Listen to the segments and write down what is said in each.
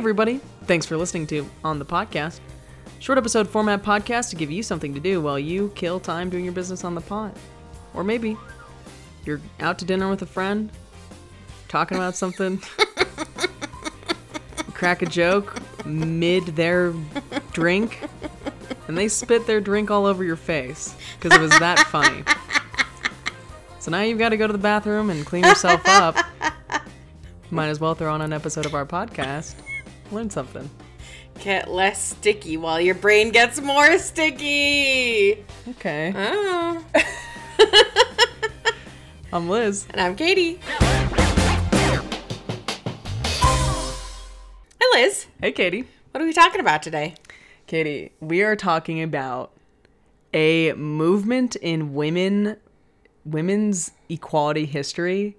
everybody. Thanks for listening to On the Podcast. Short episode format podcast to give you something to do while you kill time doing your business on the pod. Or maybe you're out to dinner with a friend, talking about something, crack a joke mid their drink, and they spit their drink all over your face because it was that funny. So now you've got to go to the bathroom and clean yourself up. Might as well throw on an episode of our podcast. Learn something. Get less sticky while your brain gets more sticky. Okay. Oh. I'm Liz. And I'm Katie. Hi, Liz. Hey, Katie. What are we talking about today? Katie, we are talking about a movement in women women's equality history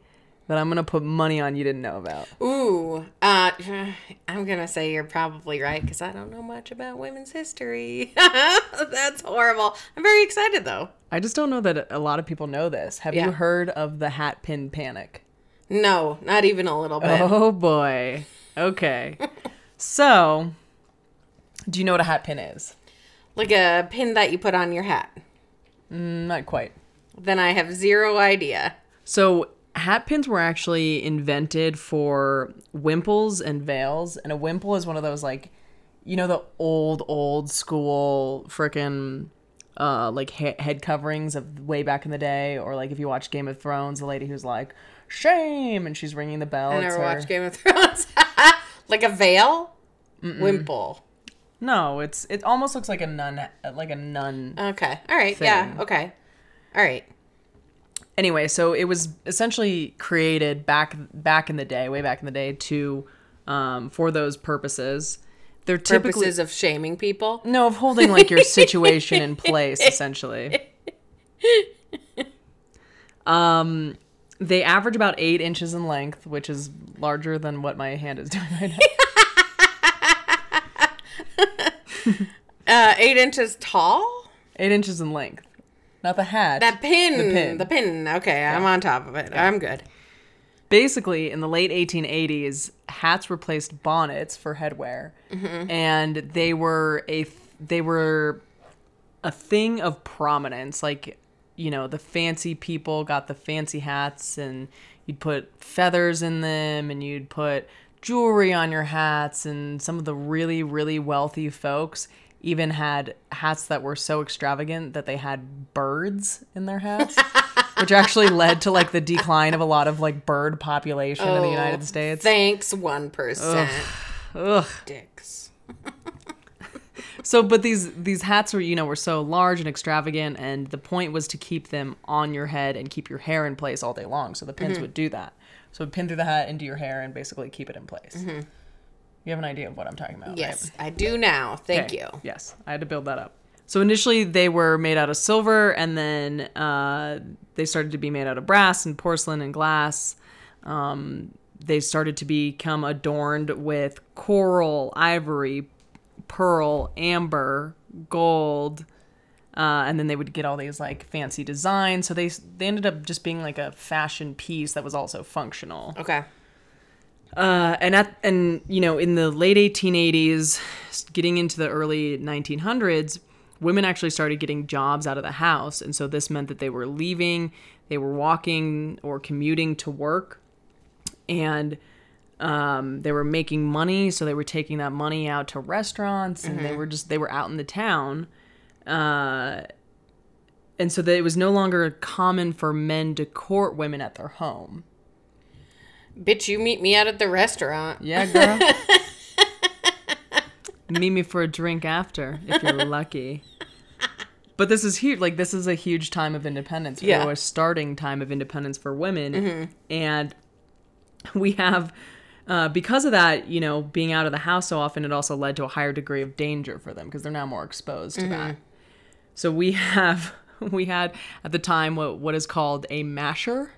that I'm gonna put money on you didn't know about. Ooh, uh, I'm gonna say you're probably right because I don't know much about women's history. That's horrible. I'm very excited though. I just don't know that a lot of people know this. Have Yeah. you heard of the hat pin panic? No, not even a little bit. Oh boy. Okay. so, do you know what a hat pin is? Like a pin that you put on your hat. Mm, Not quite. Then I have zero idea. So hat pins were actually invented for wimples and veils, and a wimple is one of those like, you know, the old old school frickin' uh like he- head coverings of way back in the day, or like if you watch Game of Thrones, the lady who's like shame and she's ringing the bell. I never her- watched Game of Thrones. like a veil? Wimple. No, it's it almost looks like a nun, like a nun. Okay. All right. Yeah. Okay. All right. Anyway, so it was essentially created back back in the day, way back in the day, to um, for those purposes. They're typically Purposes of shaming people. no of holding like your situation in place, essentially. Um, they average about eight inches in length, which is larger than what my hand is doing right now. Uh, eight inches tall. eight inches in length, not the hat. That pin. The pin. The pin. Okay, I'm on top of it. I'm good. basically in the late 1880s hats replaced bonnets for headwear mm-hmm. and they were a they were a thing of prominence like you know the fancy people got the fancy hats and you'd put feathers in them and you'd put jewelry on your hats and some of the really really wealthy folks even had hats that were so extravagant that they had birds in their hats which actually led to like the decline of a lot of like bird population in the oh, United States. Thanks, one percent. Ugh. Dicks. So, but these these hats were you know were so large and extravagant, and the point was to keep them on your head and keep your hair in place all day long. So the pins mm-hmm. would do that. So pin through the hat into your hair and basically keep it in place. Mm-hmm. You have an idea of what I'm talking about, right? Yes, I do now. Thank Okay. you. Yes, I had to build that up. So initially they were made out of silver, and then uh, they started to be made out of brass and porcelain and glass. Um, they started to become adorned with coral, ivory, pearl, amber, gold, uh, and then they would get all these like fancy designs. So they they ended up just being like a fashion piece that was also functional. Okay. Uh, and at and you know in the late 1880s, getting into the early 1900s, women actually started getting jobs out of the house, and so this meant that they were leaving, they were walking or commuting to work, and um, they were making money, so they were taking that money out to restaurants, and they were just they were out in the town. Uh, and so that it was no longer common for men to court women at their home. Bitch, you meet me out at the restaurant. Yeah, girl. Meet me for a drink after, if you're lucky. But this is huge. Like this is a huge time of independence. Yeah. Or a starting time of independence for women, and we have. Uh, because of that, you know, being out of the house so often, it also led to a higher degree of danger for them because they're now more exposed to that. So we have, we had at the time what what is called a masher,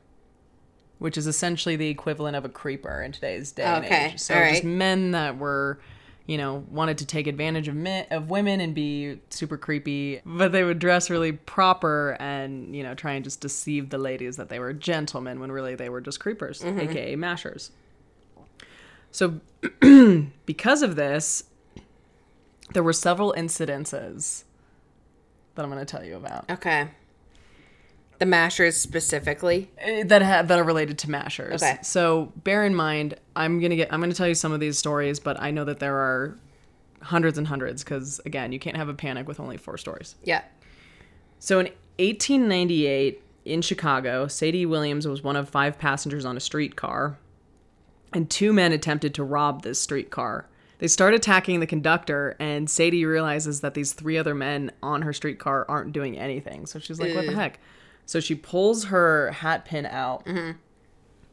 which is essentially the equivalent of a creeper in today's day and Okay, age. So all just men that were, you know, wanted to take advantage of men of women and be super creepy, but they would dress really proper and you know try and just deceive the ladies that they were gentlemen when really they were just creepers, mm-hmm. aka mashers. So, because of this, there were several incidences that I'm going to tell you about Okay. The mashers specifically. eh, that ha- that are related to mashers. Okay. So, bear in mind, I'm gonna get I'm gonna tell you some of these stories, but I know that there are hundreds and hundreds because again, you can't have a panic with only four stories. Yeah. So in 1898 in Chicago, Sadie Williams was one of five passengers on a streetcar, and two men attempted to rob this streetcar. They start attacking the conductor, and Sadie realizes that these three other men on her streetcar aren't doing anything. So she's like, "What the heck?" So she pulls her hat pin out,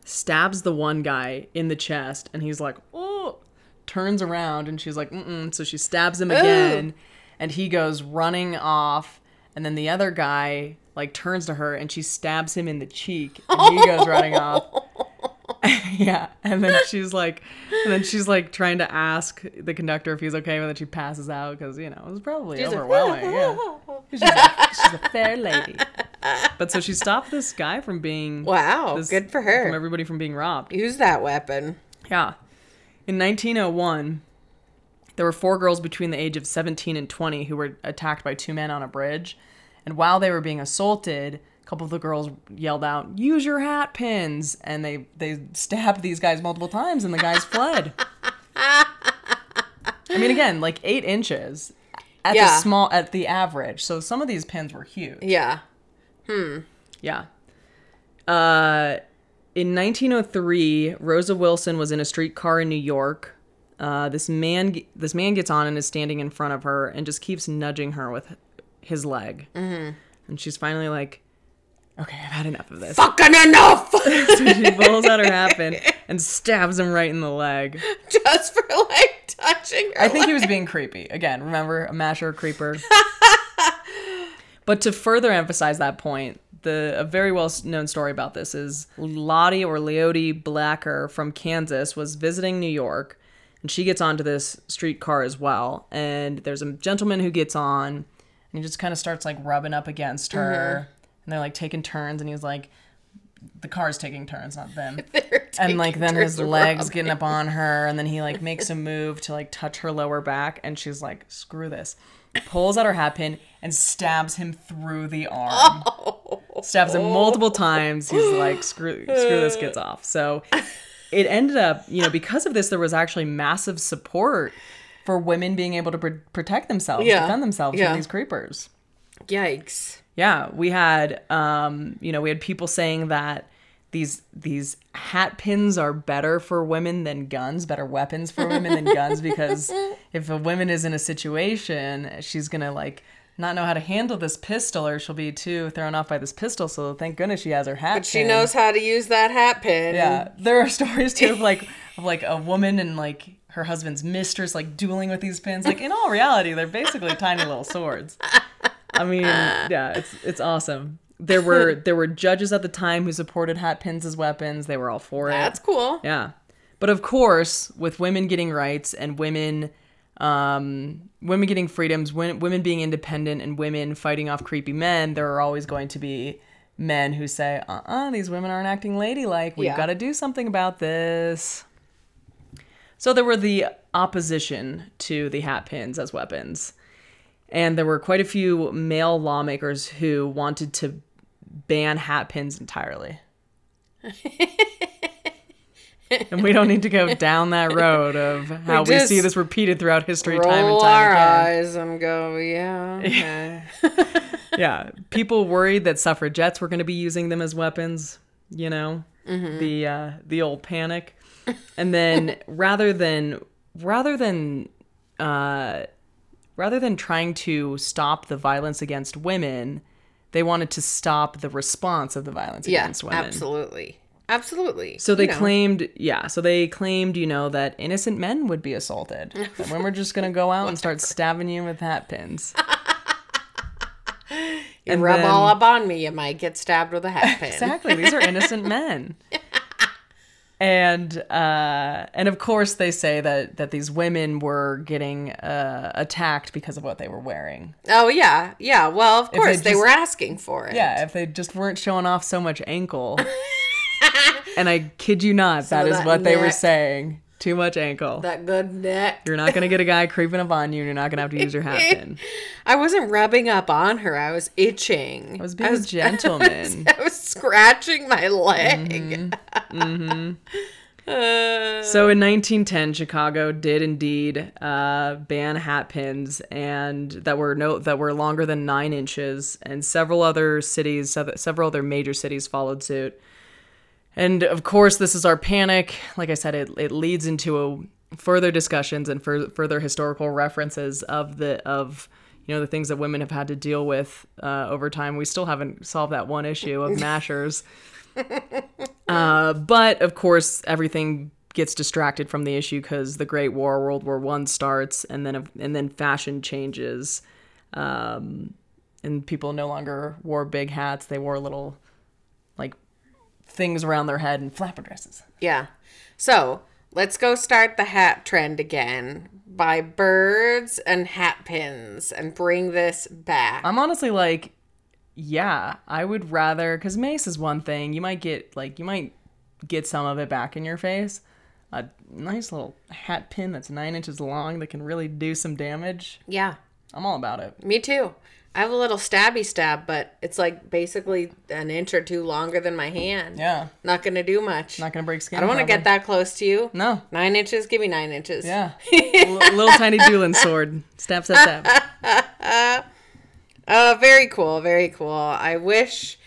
stabs the one guy in the chest, and he's like, "Oh!" Turns around, and she's like, "Mm." So she stabs him again, and he goes running off. And then the other guy like turns to her, and she stabs him in the cheek, and he goes running off. yeah, and then she's like, and then she's like trying to ask the conductor if he's okay, but then she passes out because you know it was probably She's like, overwhelming. yeah, she's a, she's a fair lady. But so she stopped this guy from being Wow. this- good for her. from everybody from being robbed. Use that weapon. Yeah. In 1901, there were four girls between the age of 17 and 20 who were attacked by two men on a bridge. And while they were being assaulted, a couple of the girls yelled out, "Use your hat pins!" And they they stabbed these guys multiple times, and the guys fled. I mean, again, like eight inches at Yeah. the small at the average. So some of these pins were huge. Yeah. Yeah. Uh, in 1903, Rosa Wilson was in a streetcar in New York. Uh, this man, this man gets on and is standing in front of her and just keeps nudging her with his leg. Mm-hmm. And she's finally like, "Okay, I've had enough of this." Fucking enough! so she pulls out her pin and stabs him right in the leg. Just for like touching her. I think he was being creepy. Again, remember a masher, a creeper. but to further emphasize that point, the a very well known story about this is Lottie or Leoti Blacker from Kansas was visiting New York, and she gets onto this streetcar as well. And there's a gentleman who gets on, and he just kind of starts like rubbing up against her, and they're like taking turns, and he's like, the car's taking turns, not them and like then his legs rubbing. getting up on her and then he like makes a move to like touch her lower back and she's like screw this pulls out her hat pin and stabs him through the arm stabs him multiple times he's like screw screw this gets off so it ended up you know because of this there was actually massive support for women being able to pr- protect themselves Yeah. defend themselves Yeah. from these creepers Yikes. yeah, we had um, you know, we had people saying that these these hat pins are better for women than guns, better weapons for women than guns because if a woman is in a situation, she's going to like not know how to handle this pistol or she'll be too thrown off by this pistol, so thank goodness she has her hat But she pin. knows how to use that hat pin. Yeah, there are stories too of like of like a woman and like her husband's mistress like dueling with these pins. Like in all reality, they're basically tiny little swords. I mean, yeah, it's it's awesome. There were there were judges at the time who supported hat pins as weapons. They were all for it. That's cool. Yeah. But of course, with women getting rights and women um, women getting freedoms, women, women being independent and women fighting off creepy men, there are always going to be men who say, uh-uh, these women aren't acting ladylike. We've Yeah. got to do something about this. So there were the opposition to the hat pins as weapons. And there were quite a few male lawmakers who wanted to ban hat pins entirely. and we don't need to go down that road of how we, just see this repeated throughout history time and time our again. eyes and go, yeah. okay. Yeah, people worried that suffragettes were going to be using them as weapons, you know, the uh, the old panic. And then rather than rather than uh, rather than trying to stop the violence against women, they wanted to stop the response of the violence yeah, against women. absolutely. Absolutely. So they You know. claimed, yeah. So they claimed, you know, that innocent men would be assaulted. women were just gonna go out and start stabbing you with hat pins. You and rub then- all up on me, you might get stabbed with a hat pin. Exactly. These are innocent men. And uh, and of course they say that that these women were getting uh, attacked because of what they were wearing. Oh yeah, yeah. Well, of course they, just- were asking for it. Yeah, if they just weren't showing off so much ankle. and I kid you not, that is that what they were saying. Too much ankle. That good neck. You're not gonna get a guy creeping up on you, and you're not gonna have to use your hat pin. I wasn't rubbing up on her. I was itching. I was being a gentleman. I was scratching my leg. Mm-hmm. Uh, So in 1910, Chicago did indeed uh, ban hat pins, and that were no that were longer than nine inches, and several other cities, several other major cities followed suit. And of course, this is our panic. Like I said, it, it leads into a, further discussions and fur- further historical references of the of you know the things that women have had to deal with uh, over time. We still haven't solved that one issue of mashers. Uh, but of course, everything gets distracted from the issue because the Great War, World War One starts, and then and then fashion changes, um, and people no longer wore big hats; they wore little things around their head and flapper dresses. yeah. So let's go start the hat trend again. Buy birds and hat pins and bring this back. I'm honestly like, yeah, I would rather because mace is one thing. You might get like you might get some of it back in your face. A nice little hat pin that's nine inches long that can really do some damage. yeah. I'm all about it. Me too. I have a little stabby stab, but it's like basically an inch or two longer than my hand. Yeah, Not gonna do much. not gonna break skin. I don't want to get that close to you. No. Nine inches, give me nine inches. Yeah. L- little tiny dueling sword. Stab, stab, stab. Uh, very cool, very cool. I wish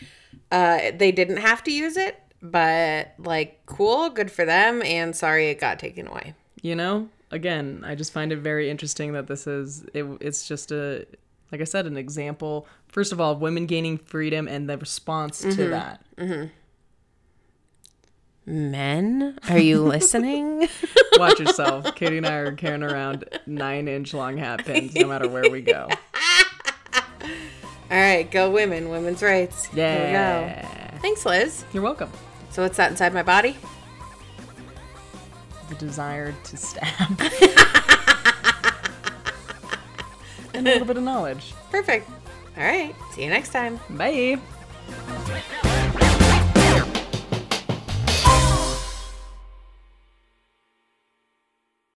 uh, they didn't have to use it, but like, cool, good for them, and sorry it got taken away. You know, again, I just find it very interesting that this is. It, it's just a, like I said, an example. First of all, women gaining freedom and the response to mm-hmm. that. Mm-hmm. Men, are you listening? Watch yourself. Katie and I are carrying around nine inch long hat pins no matter where we go. All right, go women, women's rights. Here we go. Yeah. Thanks, Liz. You're welcome. So what's that inside my body? The desire to stab. and a little bit of knowledge. Perfect. All right. See you next time. Bye.